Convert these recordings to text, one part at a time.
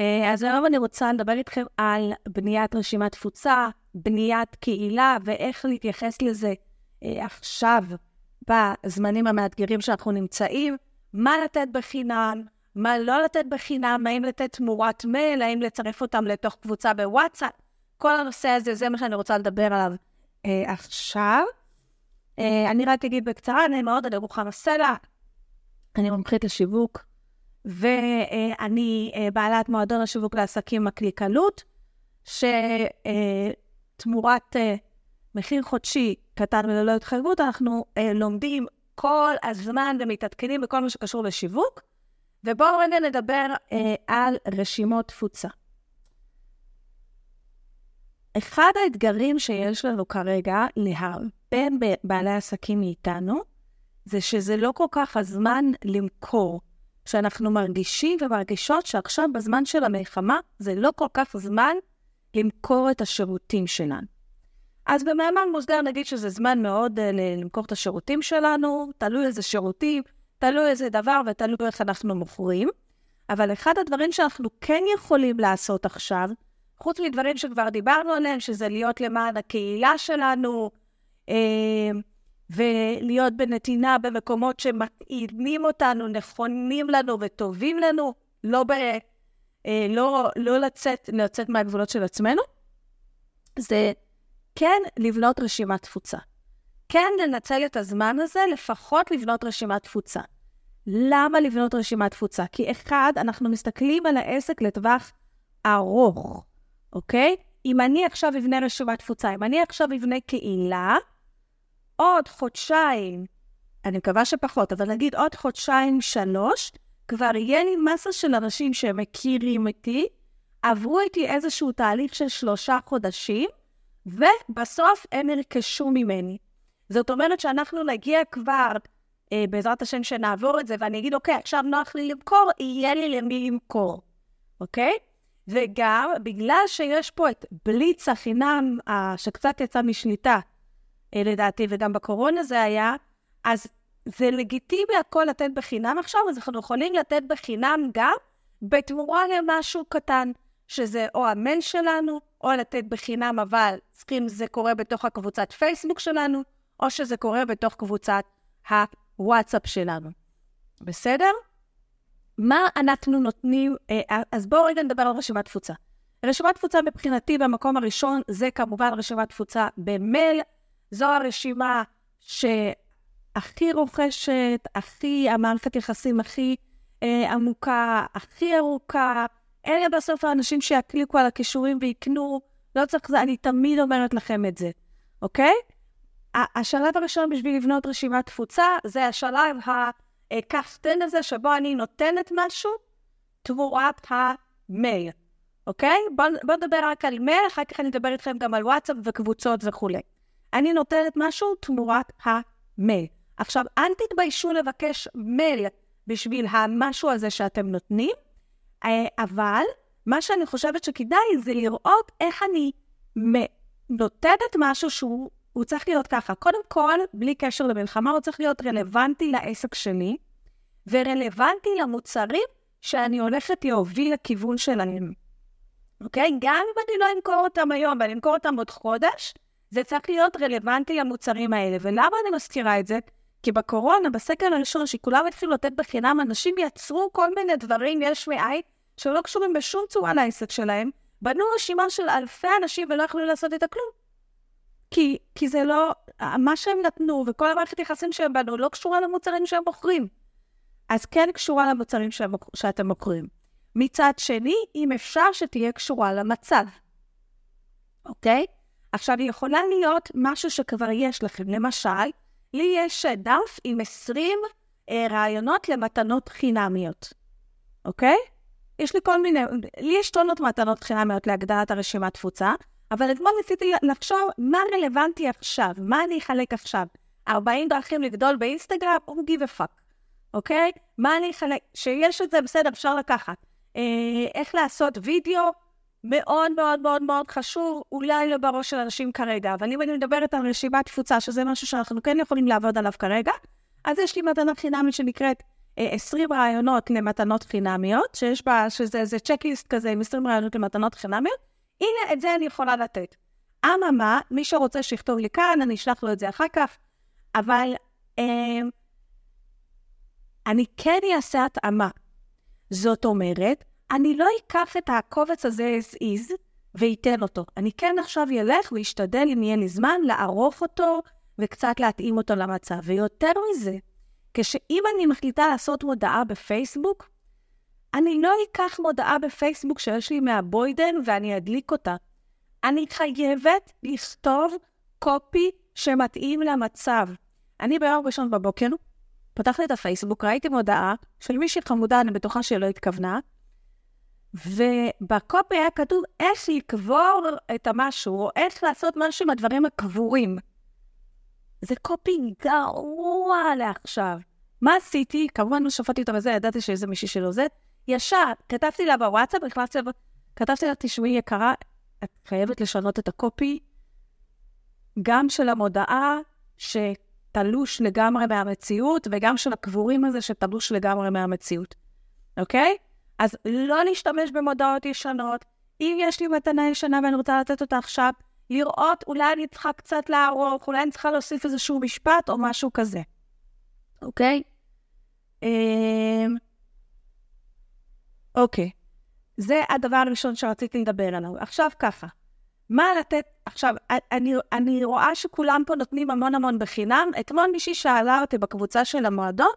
אה, אז היום אני רוצה לדבר איתכם על בניית רשימת תפוצה, בניית קהילה, ואיך להתייחס לזה אה, עכשיו, בזמנים המאתגרים שאנחנו נמצאים, מה לתת בחינם, מה לא לתת בחינם, האם לתת תמורת מייל, האם לצרף אותם לתוך קבוצה בוואטסאפ. כל הנושא הזה, זה מה שאני רוצה לדבר עליו אה, עכשיו. אה, אני רק אגיד בקצרה, אני מאוד, אני רוחמה סלע, אני מומחית לשיווק, ואני אה, בעלת מועדון השיווק לעסקים מקליקלות, שתמורת אה, מחיר חודשי קטן וללא התחייבות, אנחנו אה, לומדים כל הזמן ומתעדכנים בכל מה שקשור לשיווק. ובואו רגע נדבר על רשימות תפוצה. אחד האתגרים שיש לנו כרגע להרבה בעלי עסקים מאיתנו, זה שזה לא כל כך הזמן למכור. שאנחנו מרגישים ומרגישות שעכשיו בזמן של המלחמה זה לא כל כך זמן למכור את השירותים שלנו. אז במאמר מוסגר נגיד שזה זמן מאוד uh, למכור את השירותים שלנו, תלוי איזה שירותים, תלוי איזה דבר ותלוי איך אנחנו מוכרים. אבל אחד הדברים שאנחנו כן יכולים לעשות עכשיו, חוץ מדברים שכבר דיברנו עליהם, שזה להיות למען הקהילה שלנו, אה, ולהיות בנתינה במקומות שמתאימים אותנו, נכונים לנו וטובים לנו, לא, ב, אה, לא, לא לצאת, לצאת מהגבולות של עצמנו, זה כן לבנות רשימת תפוצה. כן לנצל את הזמן הזה, לפחות לבנות רשימת תפוצה. למה לבנות רשימת תפוצה? כי אחד, אנחנו מסתכלים על העסק לטווח ארוך, אוקיי? אם אני עכשיו אבנה רשימת תפוצה, אם אני עכשיו אבנה קהילה, עוד חודשיים, אני מקווה שפחות, אבל נגיד עוד חודשיים, שלוש, כבר יהיה לי מסה של אנשים שמכירים אותי, עברו איתי איזשהו תהליך של שלושה חודשים, ובסוף הם ירכשו ממני. זאת אומרת שאנחנו נגיע כבר, אה, בעזרת השם שנעבור את זה, ואני אגיד, אוקיי, עכשיו נוח לי למכור, יהיה לי למי למכור, אוקיי? וגם, בגלל שיש פה את בליץ החינם, שקצת יצא משליטה, לדעתי, וגם בקורונה זה היה, אז זה לגיטימי הכל לתת בחינם עכשיו, אז אנחנו יכולים לתת בחינם גם בתמורה למשהו קטן, שזה או המייל שלנו, או לתת בחינם, אבל צריכים, זה קורה בתוך הקבוצת פייסבוק שלנו, או שזה קורה בתוך קבוצת הוואטסאפ שלנו. בסדר? מה אנחנו נותנים, אה, אז בואו רגע נדבר על רשימת תפוצה. רשימת תפוצה מבחינתי במקום הראשון זה כמובן רשימת תפוצה במייל, זו הרשימה שהכי רוכשת, הכי, המערכת יחסים הכי אה, עמוקה, הכי ארוכה. אלה בסוף האנשים שיקליקו על הכישורים ויקנו, לא צריך זה, אני תמיד אומרת לכם את זה, אוקיי? השלב הראשון בשביל לבנות רשימת תפוצה, זה השלב הקפטן הזה, שבו אני נותנת משהו תמורת המייל, אוקיי? בואו בוא נדבר רק על מייל, אחר כך אני אדבר איתכם גם על וואטסאפ וקבוצות וכולי. אני נותנת משהו תמורת המייל. עכשיו, אל תתביישו לבקש מייל בשביל המשהו הזה שאתם נותנים, אה, אבל מה שאני חושבת שכדאי זה לראות איך אני נותנת משהו שהוא צריך להיות ככה. קודם כל, בלי קשר למלחמה, הוא צריך להיות רלוונטי לעסק שלי, ורלוונטי למוצרים שאני הולכת להוביל לכיוון שלהם. אוקיי? גם אם אני לא אמכור אותם היום ואני אמכור אותם עוד חודש, זה צריך להיות רלוונטי למוצרים האלה. ולמה אני מזכירה את זה? כי בקורונה, בסקר הראשון, שכולם התחילו לתת בחינם, אנשים יצרו כל מיני דברים יש מאין, שלא קשורים בשום צורה לעסק שלהם, בנו רשימה של אלפי אנשים ולא יכלו לעשות את הכלום. כי, כי זה לא, מה שהם נתנו וכל המערכת יחסים שהם בנו לא קשורה למוצרים שהם מוכרים. אז כן קשורה למוצרים שהם, שאתם מוכרים. מצד שני, אם אפשר שתהיה קשורה למצב, אוקיי? עכשיו, יכולה להיות משהו שכבר יש לכם. למשל, לי יש דף עם 20 אה, רעיונות למתנות חינמיות, אוקיי? יש לי כל מיני, לי יש טונות מתנות חינמיות להגדרת הרשימת תפוצה, אבל אתמול ניסיתי לחשוב מה רלוונטי עכשיו, מה אני אחלק עכשיו. 40 דרכים לגדול באינסטגרם, או give a fuck, אוקיי? מה אני אחלק? שיש את זה, בסדר, אפשר לקחת. אה, איך לעשות וידאו, מאוד מאוד מאוד מאוד חשוב, אולי לא בראש של אנשים כרגע, אבל אם אני מדברת על רשימת תפוצה, שזה משהו שאנחנו כן יכולים לעבוד עליו כרגע, אז יש לי מתנה חינמית שנקראת 20 רעיונות למתנות חינמיות, שיש בה, שזה איזה צ'קליסט כזה עם 20 רעיונות למתנות חינמיות, הנה, את זה אני יכולה לתת. אממה, מי שרוצה שיכתוב לי כאן, אני אשלח לו את זה אחר כך, אבל אה, אני כן אעשה התאמה. זאת אומרת, אני לא אקח את הקובץ הזה as is ואתן אותו. אני כן עכשיו אלך ואשתדל, אם יהיה לי זמן, לערוך אותו וקצת להתאים אותו למצב. ויותר מזה, כשאם אני מחליטה לעשות מודעה בפייסבוק, אני לא אקח מודעה בפייסבוק שיש לי מהבוידן ואני אדליק אותה. אני חייבת לכתוב קופי שמתאים למצב. אני ביום ראשון בבוקר פתחתי את הפייסבוק, ראיתי מודעה של מישהי חמודה, אני בטוחה שהיא לא התכוונה, ובקופי היה כתוב איך לקבור את המשהו, או איך לעשות משהו עם הדברים הקבורים. זה קופי גרוע לעכשיו. מה עשיתי? כמובן לא שפטתי אותה בזה, ידעתי שאיזה מישהי שלא זה. ישר, כתבתי לה בוואטסאפ, נכנסתי לה, כתבתי לה, תשמעי יקרה, את חייבת לשנות את הקופי, גם של המודעה שתלוש לגמרי מהמציאות, וגם של הקבורים הזה שתלוש לגמרי מהמציאות, אוקיי? אז לא להשתמש במודעות ישנות. אם יש לי מתנה ישנה ואני רוצה לתת אותה עכשיו, לראות, אולי אני צריכה קצת לערוך, אולי אני צריכה להוסיף איזשהו משפט או משהו כזה, אוקיי? אמ, אוקיי. זה הדבר הראשון שרציתי לדבר עליו. עכשיו ככה, מה לתת, עכשיו, אני, אני רואה שכולם פה נותנים המון המון בחינם. אתמול מישהי שאלה אותי בקבוצה של המועדון,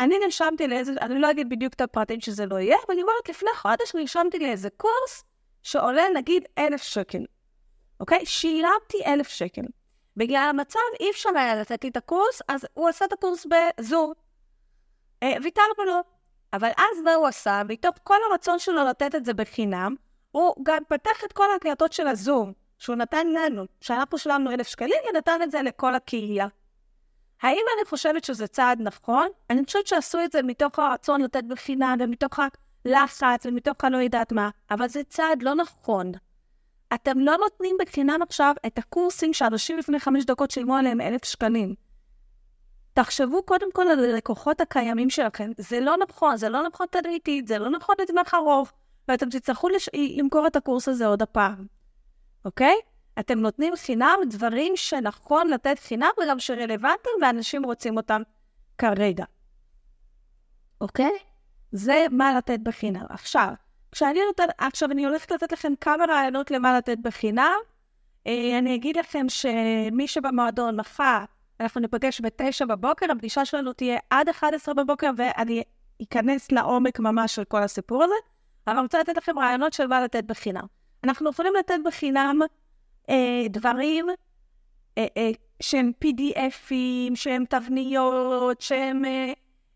אני נרשמתי לאיזה, אני לא אגיד בדיוק את הפרטים שזה לא יהיה, אבל אני אומרת, לפני חודש נרשמתי לאיזה קורס שעולה נגיד אלף שקל, אוקיי? שילמתי אלף שקל. בגלל המצב אי אפשר היה לתת לי את הקורס, אז הוא עשה את הקורס בזום. אה, ויתרנו לו. אבל אז מה הוא עשה? מתוך כל הרצון שלו לתת את זה בחינם, הוא גם פתח את כל ההקלטות של הזום, שהוא נתן לנו, שאנחנו שילמנו אלף שקלים, ונתן את זה לכל הקהילה. האם אני חושבת שזה צעד נכון? אני חושבת שעשו את זה מתוך הרצון לתת בחינם, ומתוך הלחץ, ומתוך הלא יודעת מה, אבל זה צעד לא נכון. אתם לא נותנים בחינם עכשיו את הקורסים שאנשים לפני חמש דקות שילמו עליהם אלף שקלים. תחשבו קודם כל על הלקוחות הקיימים שלכם. זה לא נכון, זה לא נכון תדעיתית, זה לא נכון לטווח ארוך, ואתם תצטרכו לש... למכור את הקורס הזה עוד הפעם, אוקיי? אתם נותנים חינם דברים שנכון לתת חינם וגם שרלוונטיים ואנשים רוצים אותם כרגע, אוקיי? זה מה לתת בחינם. עכשיו, כשאני נותן, עכשיו אני הולכת לתת לכם כמה רעיונות למה לתת בחינם. אה, אני אגיד לכם שמי שבמועדון מחר, אנחנו ניפגש בתשע בבוקר, הפגישה שלנו תהיה עד 11 בבוקר, ואני אכנס לעומק ממש של כל הסיפור הזה. אבל אני רוצה לתת לכם רעיונות של מה לתת בחינם. אנחנו יכולים לתת בחינם אה, דברים אה, אה, שהם PDFים, שהם תבניות, שהם אה,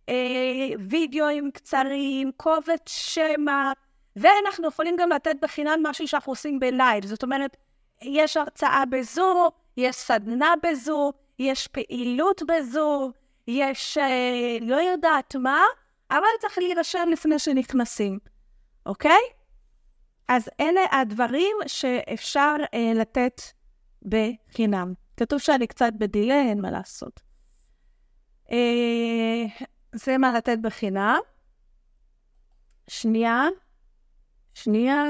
אה, וידאוים קצרים, קובץ שמע, ואנחנו יכולים גם לתת בחינם משהו שאנחנו עושים בלייב. זאת אומרת, יש הרצאה בזום, יש סדנה בזום, יש פעילות בזום, יש אה, לא יודעת מה, אבל צריך להירשם לפני שנכנסים, אוקיי? אז אלה הדברים שאפשר אה, לתת בחינם. כתוב שאני קצת בדיליי, אין מה לעשות. אה, זה מה לתת בחינם. שנייה, שנייה.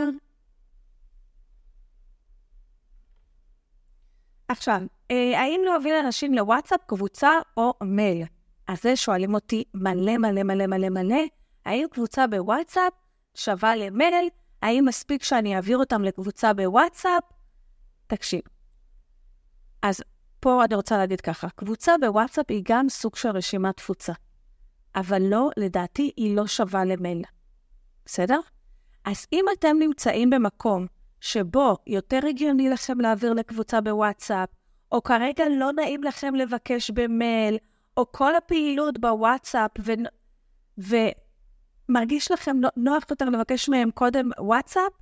עכשיו, אה, האם להוביל אנשים לוואטסאפ, קבוצה או מייל? אז זה שואלים אותי מלא מלא מלא מלא מלא, האם קבוצה בוואטסאפ שווה למייל? האם מספיק שאני אעביר אותם לקבוצה בוואטסאפ? תקשיב. אז פה אני רוצה להגיד ככה, קבוצה בוואטסאפ היא גם סוג של רשימת תפוצה, אבל לא, לדעתי, היא לא שווה למייל. בסדר? אז אם אתם נמצאים במקום שבו יותר הגיוני לכם להעביר לקבוצה בוואטסאפ, או כרגע לא נעים לכם לבקש במייל, או כל הפעילות בוואטסאפ, ו... ומרגיש לכם נוח יותר לבקש מהם קודם וואטסאפ,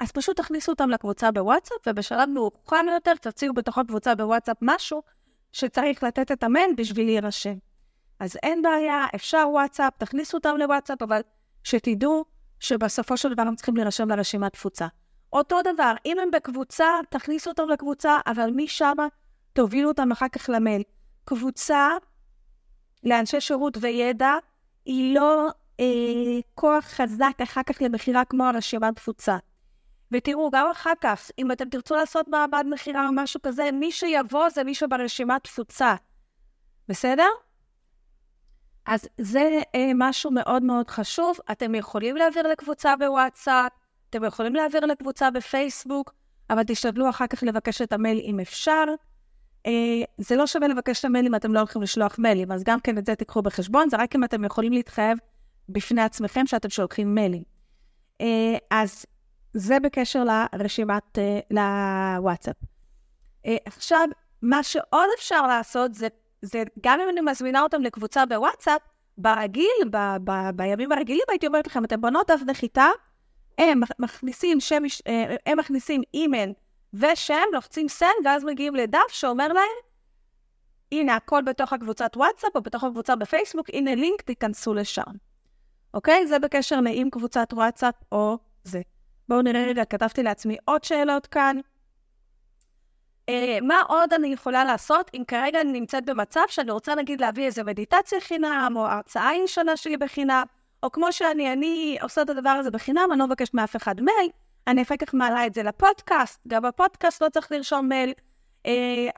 אז פשוט תכניסו אותם לקבוצה בוואטסאפ, ובשלב מאוחר יותר תציעו בתוך הקבוצה בוואטסאפ משהו שצריך לתת את המייל בשביל להירשם. אז אין בעיה, אפשר וואטסאפ, תכניסו אותם לוואטסאפ, אבל שתדעו שבסופו של דבר הם צריכים להירשם לרשימת תפוצה. אותו דבר, אם הם בקבוצה, תכניסו אותם לקבוצה, אבל משם תובילו אותם אחר כך למייל. קבוצה לאנשי שירות וידע היא לא אה, כוח חזק אחר כך למכירה כמו הרשימת תפוצה. ותראו, גם אחר כך, אם אתם תרצו לעשות מעמד מכירה או משהו כזה, מי שיבוא זה מי שברשימת תפוצה. בסדר? אז זה אה, משהו מאוד מאוד חשוב. אתם יכולים להעביר לקבוצה בוואטסאפ, אתם יכולים להעביר לקבוצה בפייסבוק, אבל תשתדלו אחר כך לבקש את המייל אם אפשר. אה, זה לא שווה לבקש את המייל אם אתם לא הולכים לשלוח מיילים, אז גם כן את זה תיקחו בחשבון, זה רק אם אתם יכולים להתחייב בפני עצמכם שאתם שולחים מיילים. אה, אז זה בקשר לרשימת, אה, לוואטסאפ. אה, עכשיו, מה שעוד אפשר לעשות זה, זה גם אם אני מזמינה אותם לקבוצה בוואטסאפ, ברגיל, ב, ב, בימים הרגילים הייתי אומרת לכם, אתם בונות דף נחיתה, הם מכניסים שם, הם מכניסים אימייל ושם, לוחצים סן, ואז מגיעים לדף שאומר להם, הנה, הכל בתוך הקבוצת וואטסאפ או בתוך הקבוצה בפייסבוק, הנה לינק, תיכנסו לשם. אוקיי? זה בקשר לאם קבוצת וואטסאפ או זה. בואו נראה רגע, כתבתי לעצמי עוד שאלות כאן. Uh, מה עוד אני יכולה לעשות אם כרגע אני נמצאת במצב שאני רוצה נגיד להביא איזה מדיטציה חינם, או הרצאה ישנה שלי בחינם, או כמו שאני, אני עושה את הדבר הזה בחינם, אני לא מבקשת מאף אחד מייל, אני אחר כך מעלה את זה לפודקאסט, גם בפודקאסט לא צריך לרשום מייל, uh,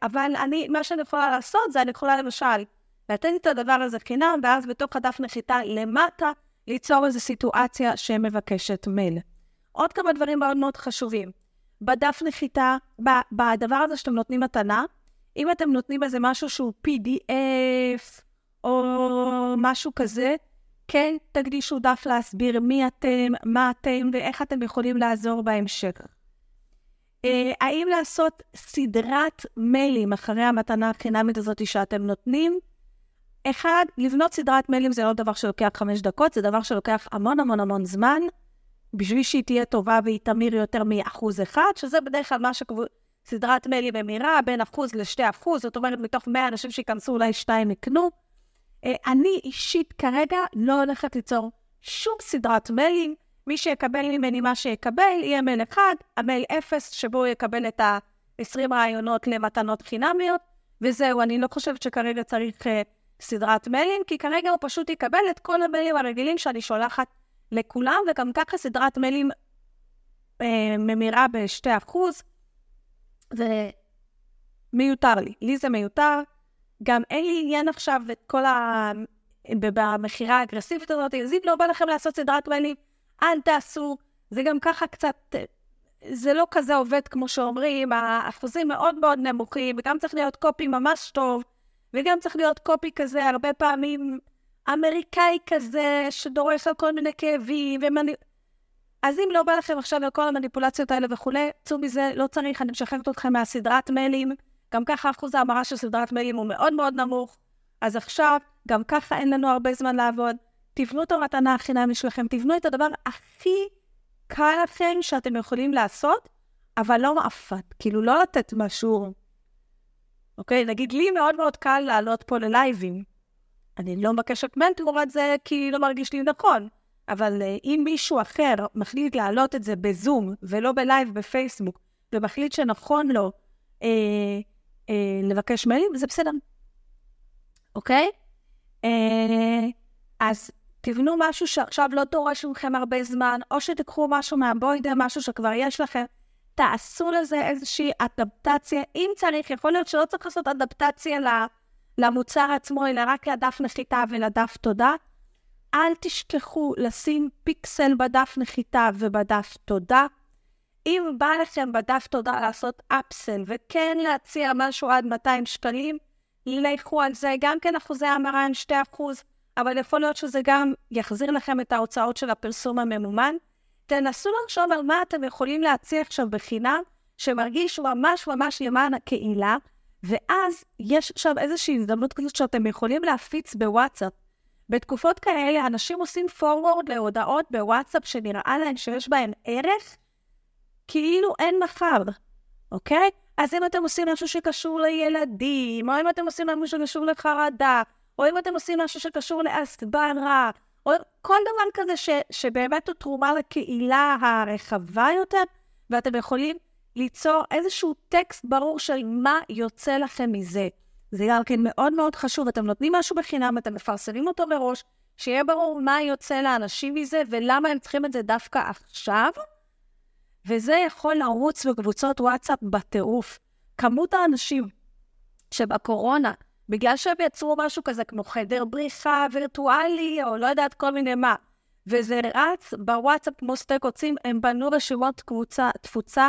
אבל אני, מה שאני יכולה לעשות זה אני יכולה למשל לתת את הדבר הזה חינם, ואז בתוך הדף נחיתה למטה ליצור איזו סיטואציה שמבקשת מייל. עוד כמה דברים מאוד מאוד חשובים. בדף נחיתה, בדבר הזה שאתם נותנים מתנה, אם אתם נותנים איזה משהו שהוא PDF או משהו כזה, כן תקדישו דף להסביר מי אתם, מה אתם ואיך אתם יכולים לעזור בהמשך. אה, האם לעשות סדרת מיילים אחרי המתנה החינמית הזאת שאתם נותנים? אחד, לבנות סדרת מיילים זה לא דבר שלוקח חמש דקות, זה דבר שלוקח המון המון המון זמן. בשביל שהיא תהיה טובה והיא תמיר יותר מאחוז אחד, שזה בדרך כלל מה שסדרת מיילים ממירה, בין אחוז לשתי אחוז, זאת אומרת, מתוך 100 אנשים שייכנסו, אולי שתיים יקנו. אה, אני אישית כרגע לא הולכת ליצור שום סדרת מיילים. מי שיקבל ממני מה שיקבל, יהיה מייל אחד, המייל אפס, שבו הוא יקבל את ה-20 רעיונות למתנות חינמיות, וזהו, אני לא חושבת שכרגע צריך uh, סדרת מיילים, כי כרגע הוא פשוט יקבל את כל המיילים הרגילים שאני שולחת לכולם, וגם ככה סדרת מיילים אה, ממירה ב-2%, ומיותר לי. לי זה מיותר. גם אין לי עניין עכשיו את כל ה... במכירה האגרסיבית הזאת, אז אם לא בא לכם לעשות סדרת מיילים, אל תעשו. זה גם ככה קצת... זה לא כזה עובד כמו שאומרים, האחוזים מאוד מאוד נמוכים, וגם צריך להיות קופי ממש טוב, וגם צריך להיות קופי כזה הרבה פעמים אמריקאי כזה, שדורש על כל מיני כאבים, ומני... אז אם לא בא לכם עכשיו על כל המניפולציות האלה וכולי, צאו מזה, לא צריך, אני משחררת אתכם מהסדרת מיילים. גם ככה אחוז ההמרה של סדרת מיילים הוא מאוד מאוד נמוך. אז עכשיו, גם ככה אין לנו הרבה זמן לעבוד. תבנו את המתנה החינמית שלכם, תבנו את הדבר הכי קל לכם שאתם יכולים לעשות, אבל לא מאפת. כאילו, לא לתת משהו... אוקיי? נגיד, לי מאוד מאוד קל לעלות פה ללייבים. אני לא מבקשת מהם תמורת זה כי לא מרגיש לי נכון. אבל uh, אם מישהו אחר מחליט להעלות את זה בזום ולא בלייב בפייסבוק, ומחליט שנכון לו אה, אה, לבקש מיילים, זה בסדר. אוקיי? אה, אז תבנו משהו שעכשיו לא דורש מכם הרבה זמן, או שתיקחו משהו מהבוידר, משהו שכבר יש לכם. תעשו לזה איזושהי אדפטציה. אם צריך, יכול להיות שלא צריך לעשות אדפטציה. למוצר עצמו, אלא רק לדף נחיתה ולדף תודה. אל תשכחו לשים פיקסל בדף נחיתה ובדף תודה. אם בא לכם בדף תודה לעשות אפסל וכן להציע משהו עד 200 שקלים, לכו על זה. גם כן אחוזי המרה הם 2%, אבל יכול להיות שזה גם יחזיר לכם את ההוצאות של הפרסום הממומן. תנסו לחשוב על מה אתם יכולים להציע עכשיו בחינם, שמרגיש ממש ממש למען הקהילה, ואז יש עכשיו איזושהי הזדמנות כזאת שאתם יכולים להפיץ בוואטסאפ. בתקופות כאלה אנשים עושים forward להודעות בוואטסאפ שנראה להם שיש בהן ערך, כאילו אין מחר, אוקיי? אז אם אתם עושים משהו שקשור לילדים, או אם אתם עושים משהו שקשור לחרדה, או אם אתם עושים משהו שקשור להסברה, או כל דבר כזה ש, שבאמת הוא תרומה לקהילה הרחבה יותר, ואתם יכולים ליצור איזשהו טקסט ברור של מה יוצא לכם מזה. זה גם כן מאוד מאוד חשוב, אתם נותנים משהו בחינם, אתם מפרסמים אותו מראש, שיהיה ברור מה יוצא לאנשים מזה ולמה הם צריכים את זה דווקא עכשיו. וזה יכול לרוץ בקבוצות וואטסאפ בטירוף. כמות האנשים שבקורונה, בגלל שהם יצרו משהו כזה כמו חדר בריחה וירטואלי, או לא יודעת כל מיני מה, וזה רץ בוואטסאפ כמו שתי קוצים, הם בנו רשימות קבוצה, תפוצה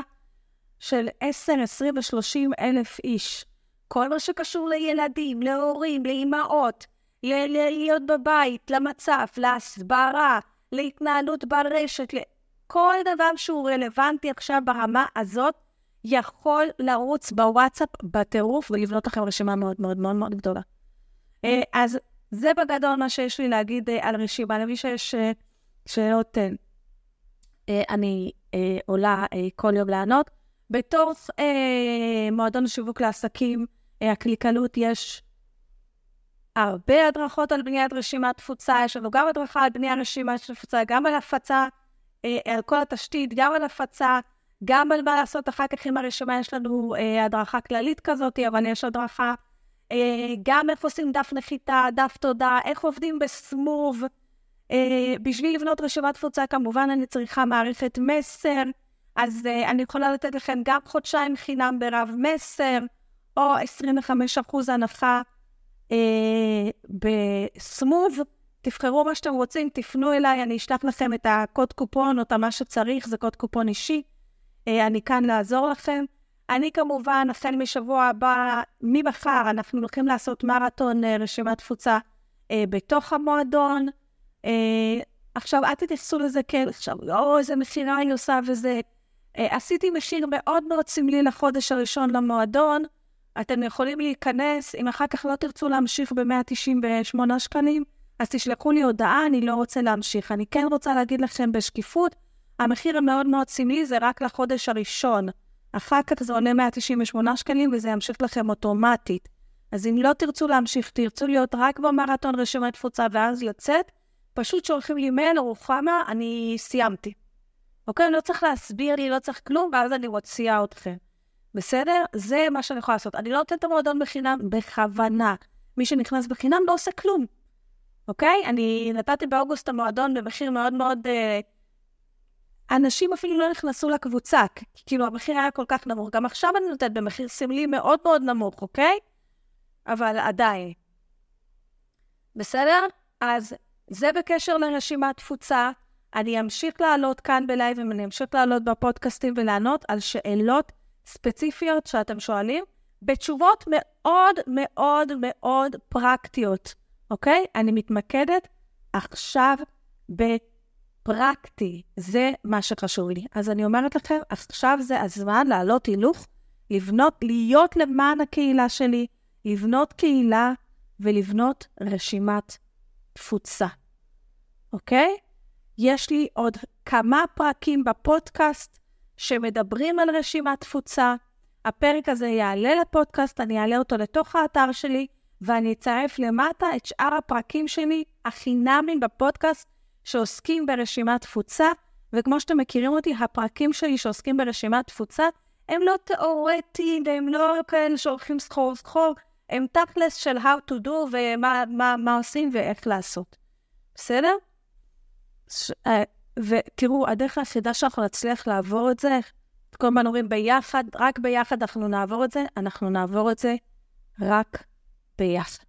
של 10, 20 ו-30 אלף איש. כל מה שקשור לילדים, להורים, לאימהות, להיות בבית, למצב, להסברה, להתנהלות ברשת, כל דבר שהוא רלוונטי עכשיו ברמה הזאת, יכול לרוץ בוואטסאפ בטירוף ולבנות לכם רשימה מאוד מאוד מאוד מאוד גדולה. אה, אז זה בגדול מה שיש לי להגיד אה, על רשימה. למי שיש אה, שאלות, אני עולה כל יום לענות. בתוך מועדון השיווק לעסקים, הקליקנות, יש הרבה הדרכות על בניית רשימת תפוצה, יש לנו גם הדרכה על בניית רשימת תפוצה, גם על הפצה, על כל התשתית, גם על הפצה, גם על מה לעשות אחר כך עם הרשימה, יש לנו אה, הדרכה כללית כזאת, אבל יש הדרכה אה, גם איך עושים דף נחיתה, דף תודה, איך עובדים בסמוב. אה, בשביל לבנות רשימת תפוצה, כמובן, אני צריכה מערכת מסר, אז אה, אני יכולה לתת לכם גם חודשיים חינם ברב מסר, או 25% הנחה אה, בסמוב. תבחרו מה שאתם רוצים, תפנו אליי, אני אשלח לכם את הקוד קופון או את מה שצריך, זה קוד קופון אישי. אה, אני כאן לעזור לכם. אני כמובן, החל משבוע הבא, ממחר, אנחנו הולכים לעשות מרתון אה, רשימת תפוצה אה, בתוך המועדון. עכשיו, אל תתייחסו לזה כן, עכשיו, או, איזה מכירה אני עושה וזה. עשיתי מחיר מאוד מאוד סמלי לחודש הראשון למועדון. אתם יכולים להיכנס, אם אחר כך לא תרצו להמשיך ב-198 שקלים, אז תשלחו לי הודעה, אני לא רוצה להמשיך. אני כן רוצה להגיד לכם בשקיפות, המחיר המאוד מאוד סמלי זה רק לחודש הראשון. אחר כך זה עולה 198 שקלים וזה ימשיך לכם אוטומטית. אז אם לא תרצו להמשיך, תרצו להיות רק במרתון רשימת תפוצה ואז לצאת, פשוט שולחים לי מייל, רוחמה, אני סיימתי. אוקיי? לא צריך להסביר לי, לא צריך כלום, ואז אני מוציאה אתכם. בסדר? זה מה שאני יכולה לעשות. אני לא נותנת את המועדון בחינם בכוונה. מי שנכנס בחינם לא עושה כלום. אוקיי? אני נתתי באוגוסט המועדון במחיר מאוד מאוד... אה, אנשים אפילו לא נכנסו לקבוצה, כי כאילו המחיר היה כל כך נמוך. גם עכשיו אני נותנת במחיר סמלי מאוד מאוד נמוך, אוקיי? אבל עדיין. בסדר? אז זה בקשר לרשימת תפוצה. אני אמשיך לעלות כאן בלייב, ואני אמשיך לעלות בפודקאסטים ולענות על שאלות ספציפיות שאתם שואלים, בתשובות מאוד מאוד מאוד פרקטיות, אוקיי? אני מתמקדת עכשיו בפרקטי, זה מה שחשוב לי. אז אני אומרת לכם, עכשיו זה הזמן לעלות הילוך, לבנות, להיות למען הקהילה שלי, לבנות קהילה ולבנות רשימת תפוצה, אוקיי? יש לי עוד כמה פרקים בפודקאסט שמדברים על רשימת תפוצה. הפרק הזה יעלה לפודקאסט, אני אעלה אותו לתוך האתר שלי, ואני אצרף למטה את שאר הפרקים שלי, החינמים בפודקאסט, שעוסקים ברשימת תפוצה. וכמו שאתם מכירים אותי, הפרקים שלי שעוסקים ברשימת תפוצה, הם לא תיאורטיים, והם לא כאלה שהולכים סחור סחור, הם תכלס של how to do ומה מה, מה עושים ואיך לעשות. בסדר? ש... אה, ותראו, הדרך היחידה שאנחנו נצליח לעבור את זה, כל הזמן אומרים ביחד, רק ביחד אנחנו נעבור את זה, אנחנו נעבור את זה רק ביחד.